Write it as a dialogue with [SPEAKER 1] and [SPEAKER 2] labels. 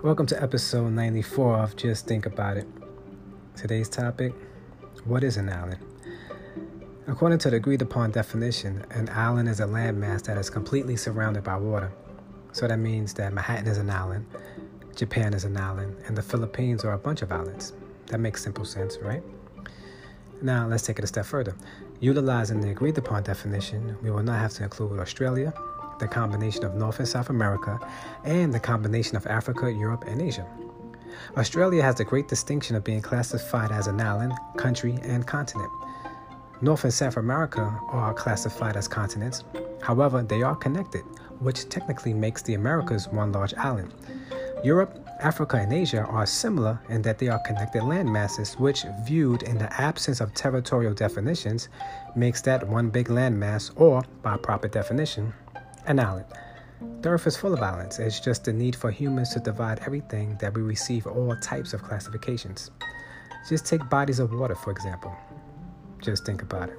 [SPEAKER 1] Welcome to episode 94 of Just Think About It. Today's topic What is an island? According to the agreed upon definition, an island is a landmass that is completely surrounded by water. So that means that Manhattan is an island, Japan is an island, and the Philippines are a bunch of islands. That makes simple sense, right? Now let's take it a step further. Utilizing the agreed upon definition, we will not have to include Australia, the combination of North and South America, and the combination of Africa, Europe, and Asia. Australia has the great distinction of being classified as an island, country, and continent. North and South America are classified as continents, however, they are connected, which technically makes the Americas one large island. Europe, Africa, and Asia are similar in that they are connected land masses, which, viewed in the absence of territorial definitions, makes that one big landmass, or, by proper definition, an island. The earth is full of islands. It's just the need for humans to divide everything that we receive all types of classifications. Just take bodies of water, for example. Just think about it.